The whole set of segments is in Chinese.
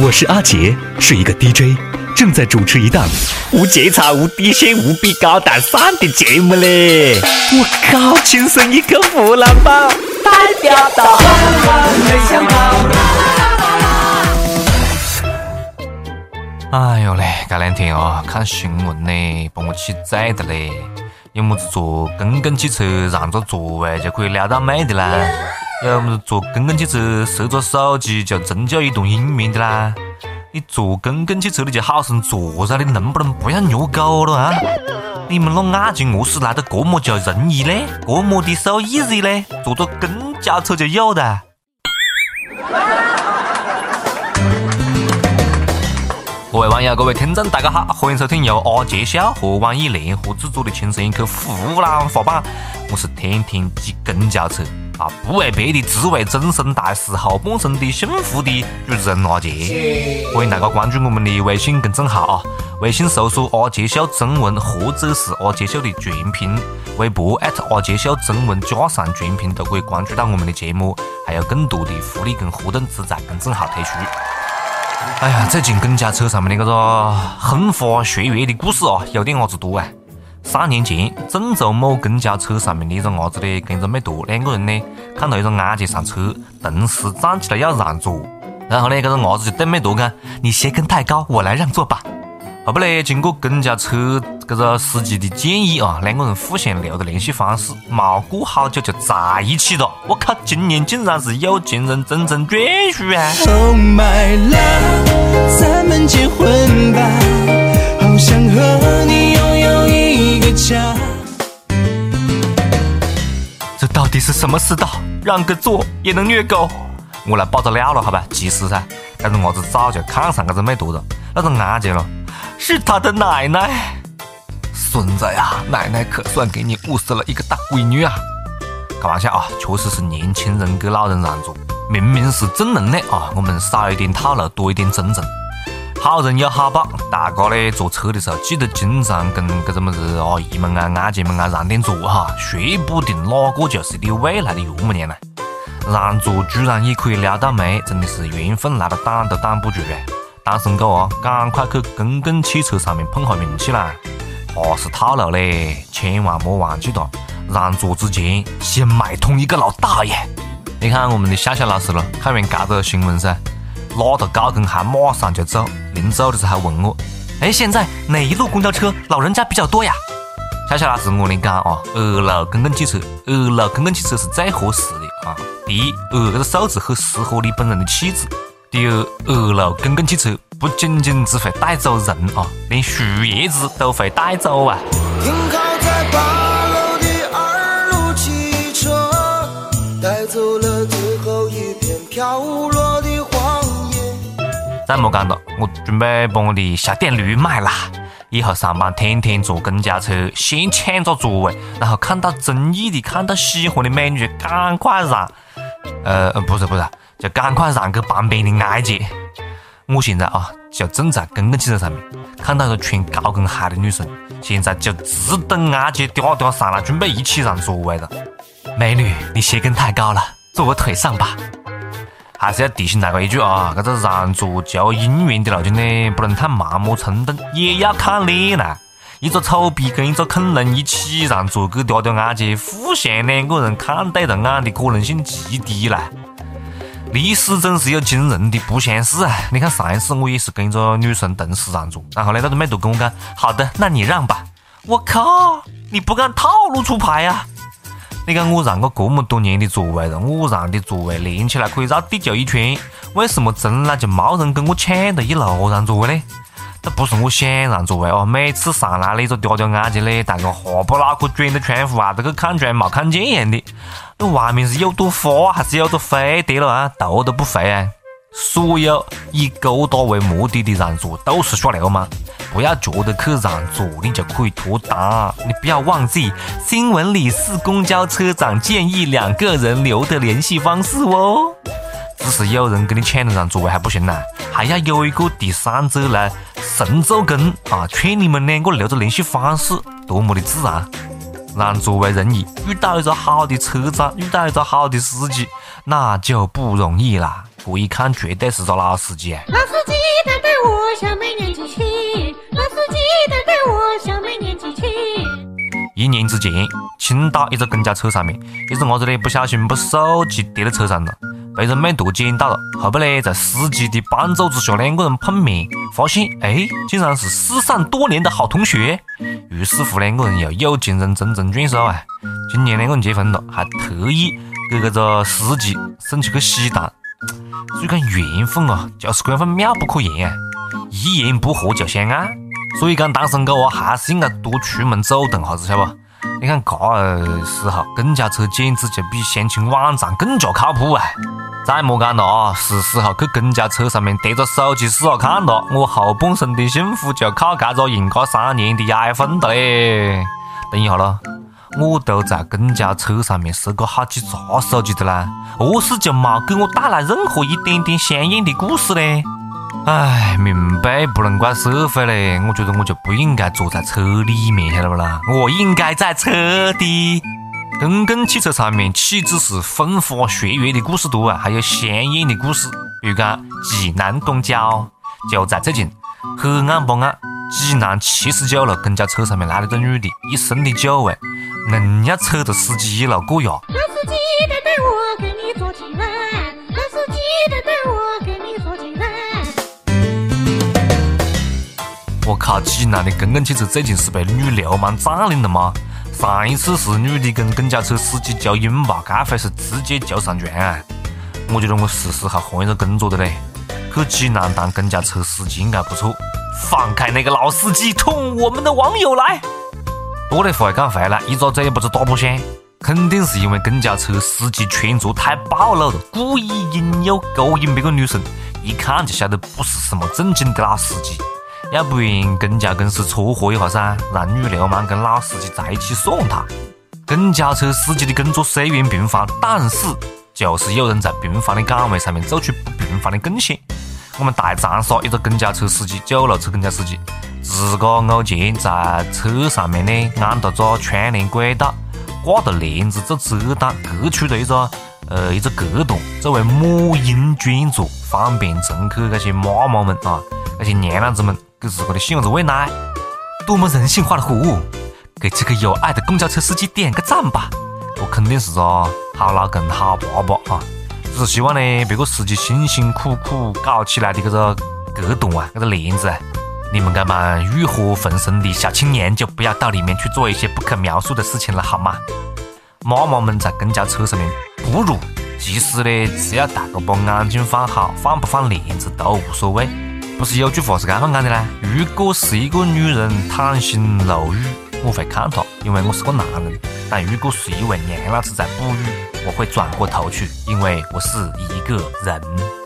我是阿杰，是一个 DJ，正在主持一档无节操、无底线、无比高大上的节目嘞！我靠，亲生一个湖南宝，代表到万万没想到。哎呦嘞，这两天啊，看新闻呢，把我气炸的嘞！有么子坐公共汽车让个座位就可以撩到妹的啦？要么子坐公共汽车射着手机就成就一段姻缘的啦？你坐公共汽车你就好生坐噻，你能不能不要虐狗了啊？你们那眼睛何是来的这么叫容易嘞？这么的 so easy 嘞？坐着公交车就有的。各位网友，各位听众，大家好，欢迎收听由阿杰笑和网易联合制作的《轻松一刻湖南话版》，我是天天挤公交车啊，不为别的，只为终身大事后半生的幸福的主持人阿杰。欢迎大家关注我们的微信公众号啊，微信搜索“阿杰秀中文”或者是“阿杰秀”的全拼，微博阿杰秀中文加上全拼都可以关注到我们的节目，还有更多的福利跟活动只在公众号推出。哎呀，最近公交车上面的这个风花雪月的故事啊，有点伢子多啊。三年前，郑州某公交车上面的一个伢子呢，跟一个妹坨两个人呢，看到一个阿姐上车，同时站起来要让座，然后呢，这个伢子就对妹坨讲：“你鞋跟太高，我来让座吧。”后不嘞，经过公交车这个司机的建议啊，两个人互相留的联系方式，没过好久就在一起了。我靠，今年竟然是有情人终成眷属啊！Oh my love，咱们结婚吧，好想和底是什么世道？让个座也能虐狗？我来爆个料了，好吧？其实噻，这个伢子早就看上这个妹坨了，那个阿姐了。是他的奶奶，孙子呀，奶奶可算给你物色了一个大闺女啊！开玩笑啊，确实是年轻人给老人让座，明明是正能量啊！我们少一点套路，多一点真诚。好人有好报，大家呢坐车的时候记得经常跟这个么子阿姨们啊、阿姐们啊让点座哈，说不定哪个就是你未来的岳母娘呢。让座居然也可以撩到妹，真的是缘分来了挡都挡不住啊！单身狗啊，赶快去公共汽车上面碰下运气啦！哈是套路嘞，千万莫忘记了，让座之前先买通一个老大爷。你看我们的笑笑老师了，看完这个新闻噻，拉着高跟鞋马上就走，临走的时候还问我：“哎，现在哪一路公交车老人家比较多呀？”笑笑老师，我跟你讲啊，二路公共汽车，二路公共汽车是最合适的啊。第一，二这个数字很适合你本人的气质。第二，二路公共汽车不仅仅只会带走人啊，连树叶子都会带走啊！再莫讲了，我准备把我的小电驴买了，以后上班天天坐公交车，先抢个座位，然后看到中意的、看到喜欢的美女，赶快让。呃，不是不是。就赶快让给旁边的阿姐。我现在啊，就正在公共汽车上面看到一个穿高跟鞋的女生，现在就只等阿姐嗲嗲上来，准备一起让座位了。美女，你鞋跟太高了，坐我腿上吧。还是要提醒大家一句啊，这个让座求姻缘的路径呢，不能太盲目冲动，也要看脸呐。一个丑逼跟一个恐龙一起让座给嗲嗲阿姐，互相两个人看对了眼的可能性极低啦。历史总是有惊人的不相似啊！你看上一次我也是跟一个女生同时让座，然后呢，那个妹坨跟我讲：“好的，那你让吧。”我靠，你不敢套路出牌呀？你看我让过这么多年的座位了，我让的座位连起来可以绕地球一圈，为什么从来就没人跟我抢到一路让座位呢？这不是我想让座位哦，每次上来那个嗲嗲阿姐嘞，大家哈不脑壳卷着窗户啊，都去看出来没看见一样的。那外面是有朵花还是有朵飞得了啊？头都不回啊！所有以勾搭为目的的让座都是耍流氓，不要觉得去让座你就可以脱单。你不要忘记新闻里是公交车长建议两个人留的联系方式哦。只是有人给你抢了让座位还不行呐，还要有一个第三者来。神助攻啊！劝你们两个留着联系方式，多么的自然。让座位容易，遇到一个好的车长，遇到一个好的司机，那就不容易啦。这一看绝对是个老司机。老司机带带我，小妹年纪轻。老司机带带我，小妹年纪轻。一年之前，青岛一个公交车上面，一个伢子呢不小心把手机跌在车上了，被人美图捡到了。后背呢，在司机的帮助之下，两个人碰面，发现哎，竟然是失散多年的好同学。于是乎，两个人又有情人终成眷属啊！今年两个人结婚了，还特意给这个司机送去个喜糖。所以讲缘分啊，就是这样妙不可言啊！一言不合就相爱。所以讲，单身狗啊，还是应该多出门走动下子，晓得不？你看这时候，公交车简直就比相亲网站更加靠谱啊！再莫讲了啊，是时候去公交车上面叠着手机试下看了，我后半生的幸福就靠这个银卡三年的 iPhone 了嘞！等一下咯，我都在公交车上面试过好几摞手机的啦，何是就没给我带来任何一点点香艳的故事呢？唉，明白不能怪社会嘞，我觉得我就不应该坐在车里面，晓得不啦？我应该在车底。公共汽车上面岂止是风花雪月的故事多啊，还有香艳的故事。比如讲济南公交，就在最近，黑暗不暗？济南七十九路公交车上面来了个女的，一身的酒味，硬要扯着司机一路过呀。老司机，带带我给你做起来。老司机，带带我给你做起来。我靠！济南的公共汽车最近是被女流氓占领了吗？上一次是女的跟公交车司机交拥抱，这回是直接交上拳！我觉得我是时候换一个工作的嘞，去济南当公交车司机应该不错。放开那个老司机，捅我们的网友来！不过呢，话又讲回来，一张嘴不是打不响，肯定是因为公交车司机穿着太暴露了，故意引诱勾引别个女生，一看就晓得不是什么正经的老司机。要不然公交公司撮合一下噻，让女流氓跟老司机在一起送他。公交车司机的工作虽然平凡，但是就是有人在平凡的岗位上面做出不平凡的贡献。我们大长沙一个公交车司机，九路车公交司机，自个偶前在车上面呢安到个窗帘轨道，挂着帘子做遮挡，隔出了一个呃一个隔断，作为母婴捐座，方便乘客这些妈妈们啊，那些娘娘子们。给自个的细伢子喂奶，多么人性化的服务！给这个有爱的公交车司机点个赞吧！我肯定是个好老公、好爸爸啊！只是希望呢，别个司机辛辛苦苦搞起来的这个隔断啊，这个帘子啊，你们这帮欲火焚身的小青年就不要到里面去做一些不可描述的事情了，好吗？妈妈们在公交车上面哺乳，其实呢，只要大家把眼睛放好，放不放帘子都无所谓。不是有句话是这样讲的啦？如果是一个女人袒胸露乳，我会看她，因为我是个男人；但如果是一位娘老子在哺乳，我会转过头去，因为我是一个人。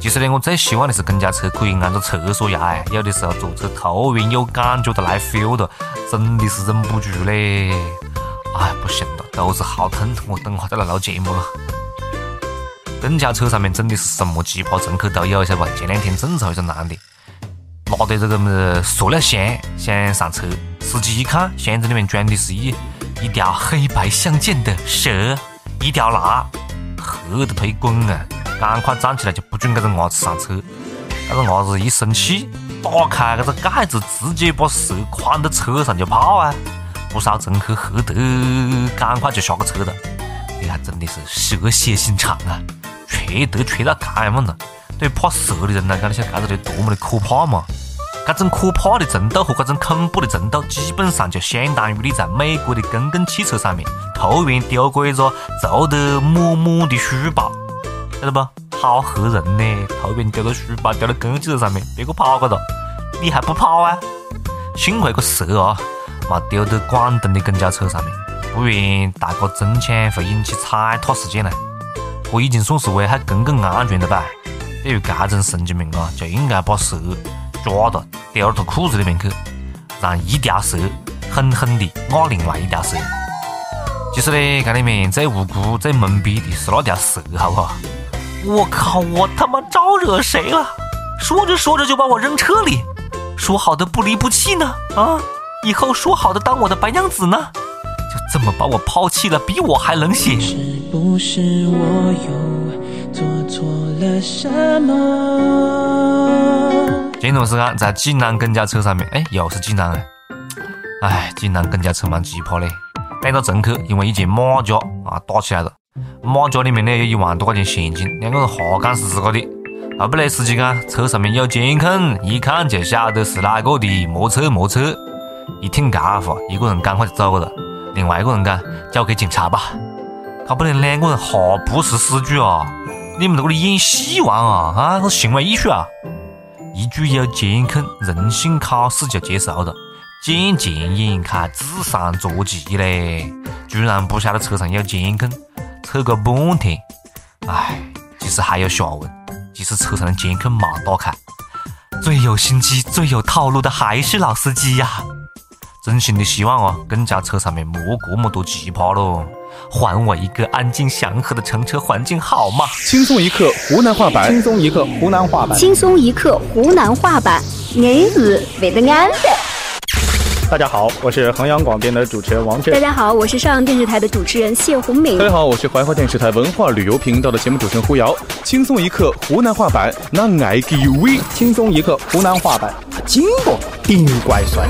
其实呢，我最希望的是公交车可以安着厕所牙，哎，有的时候坐车突然有感觉的来 feel 的，真的是忍不住嘞！哎，不行了，肚子好疼，我等会再来录节目了。公交车上面真的是什么奇葩乘客都有，晓得吧？前两天正愁一个男的拿着这个么塑料箱想上车，司机一看箱子里面装的是一一条黑白相间的蛇，一条蜡，吓得腿滚啊！赶快站起来就不准这个伢子上车。这个伢子一生气，打开这个盖子，直接把蛇框到车上就跑啊！不少乘客吓得赶快就下个车了。你看，真的是蛇蝎心肠啊！缺德缺到这样了，对怕蛇的人来讲，你晓得这个多么的可怕嘛？这种可怕的程度和这种恐怖的程度，基本上就相当于你在美国的公共汽车上面突然丢过一个皱得满满的书包，晓得不？好吓人呢！突然丢个书包丢到公共汽车上面，别个跑过了，你还不跑啊？幸亏个蛇啊，没丢到广东的公交车上面，不然大家争抢会引起踩踏事件呢。这已经算是危害公共安全了吧？对于这种神经病啊，就应该把蛇抓到丢到他裤子里面去，让一条蛇狠狠地咬另外一条蛇。其实呢，这里面最无辜、最懵逼的是那条蛇，好不好？我靠！我他妈招惹谁了？说着说着就把我扔车里，说好的不离不弃呢？啊！以后说好的当我的白娘子呢？就这么把我抛弃了，比我还冷血。是不是我又做错了？什么？前段时间在济南公交车上面，哎，又是济南哎，哎，济南公交车蛮奇葩嘞，两个乘客因为一件马甲啊打起来了，马甲里面呢有一万多块钱现金，两个人哈干是自个的。后不来司机讲车上面有监控，一看就晓得是哪个的，莫车莫车。一听这话，一个人赶快就走了，另外一个人讲交给警察吧。搞不能两个人哈不是死局啊！你们在这里演戏玩啊？啊，是行为艺术啊！一句有监控，人性考试就结束了，见钱眼开，智商捉急嘞！居然不晓得车上有监控，扯个半天。唉，其实还有下文，即使车上的监控没打开，最有心机、最有套路的还是老司机呀！真心的希望哦，更加车上面莫这么多奇葩喽！还我一个安静祥和的乘车环境好吗？轻松一刻湖南话版，轻松一刻湖南话版，轻松一刻湖南话版，你是为的安的。大家好，我是衡阳广电的主持人王震。大家好，我是上阳电视台的主持人谢红敏。大家好，我是怀化电视台文化旅游频道的节目主持人胡瑶。轻松一刻湖南话版，那爱给喂。轻松一刻湖南话版，金不顶怪帅。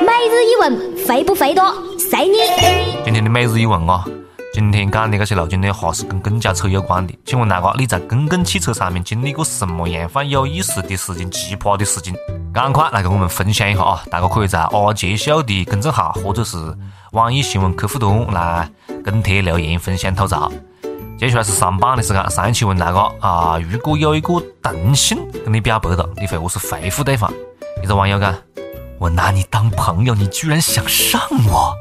每日一问，肥不肥多？随你。今天的每日一问啊，今天讲的这些路径呢，哈是跟公交车有关的。请问大哥，你在公共汽车上面经历过什么样番有意思的事情、奇葩的事情？赶快来跟我们分享一下啊！大家可以在阿杰秀的公众号或者是网易新闻客户端来跟帖留言分享吐槽。接下来是上榜的时间，上一期问大家啊，如果有一个同性跟你表白了，你会何是回复对方？一个网友讲：我拿你当朋友，你居然想上我？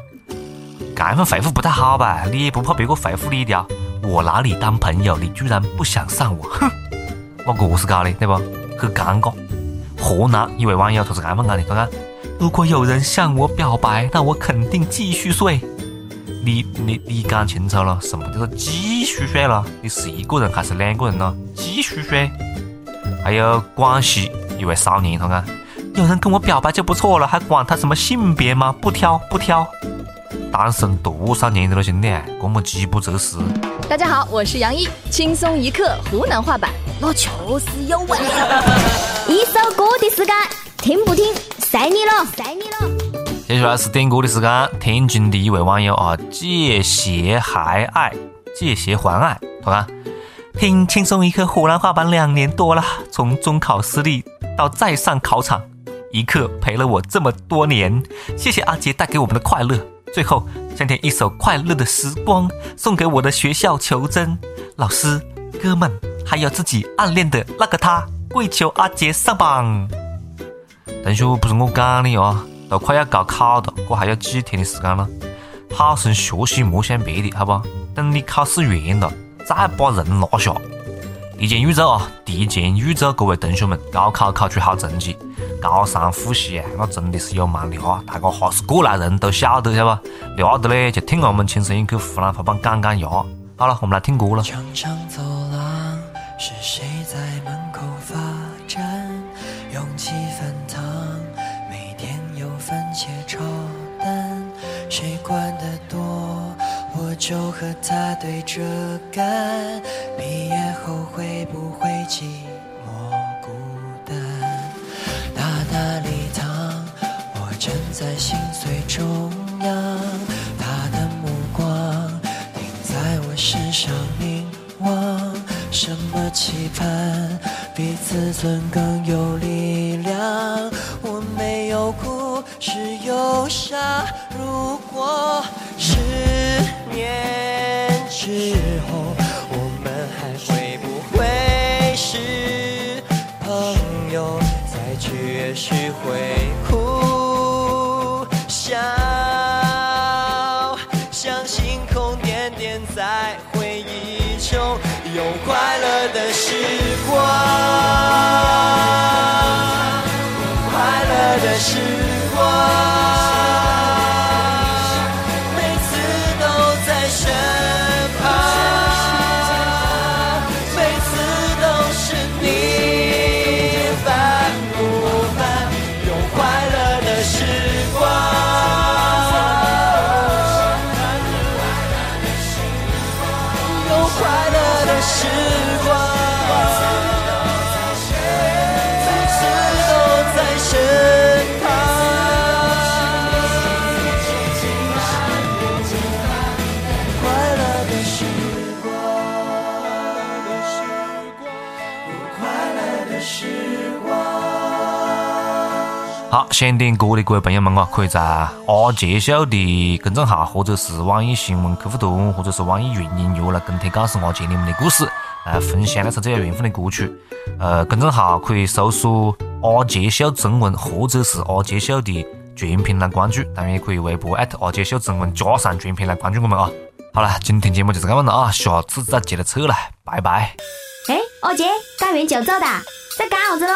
这份回复不太好吧？你也不怕别个回复你一条？我拿你当朋友，你居然不想上我？哼，我这是搞的，对不？很尴尬。河南一位网友他是这样讲的，他讲：如果有人向我表白，那我肯定继续睡。你你你讲清楚了，什么叫做继续睡了？你是一个人还是两个人呢？继续睡。还有广西一位少年，他讲：有人跟我表白就不错了，还管他什么性别吗？不挑不挑。单身多少年的了，兄弟，这么饥不择食。大家好，我是杨毅，轻松一刻湖南话版，我确实有味。一首歌的时间，听不听，随你了，随你了。接下来是点歌的时间，天津的一位网友啊，借鞋还爱，借鞋还爱，他讲听轻松一刻湖南话版两年多了，从中考失利到再上考场，一刻陪了我这么多年，谢谢阿杰带给我们的快乐。最后，想点一首《快乐的时光》，送给我的学校求真老师、哥们，还有自己暗恋的那个他。跪求阿杰上榜。同学，不是我讲的啊，都快要高考了，这还有几天的时间了。好生学习，莫想别的，好不？等你考试完了，再把人拿下。提前预祝啊！提前预祝各位同学们高考考出好成绩。高三复习啊，那真的是有蛮料，大家哈是过来人都晓得，晓得吧？聊的嘞，就听我们轻声一刻湖南话版讲讲呀。好了，我们来听歌了。是谁在门口发站？勇气翻烫，每天有番茄炒蛋，谁管得多，我就和他对着干。毕业后会不会寂寞孤单？大大礼堂，我站在心碎中比自尊更有力量？我没有哭，是忧伤。如果十年之后，我们还会不会是朋友？再去也许会哭笑，像星空点点在想点歌的各位朋友们啊，可以在阿杰秀的公众号，或者是网易新闻客户端，或者是网易云音乐来跟帖告诉阿杰你们的故事，来分享那首最有缘分的歌曲。呃，公众号可以搜索“阿杰秀中文”或者是“阿杰秀”的全拼来关注，当然也可以微博艾特阿杰秀中文加上全拼来关注我们啊。好了，今天节目就是这样了啊，下次再接着扯了，拜拜。哎，阿杰，干完就走的，在干啥子喽？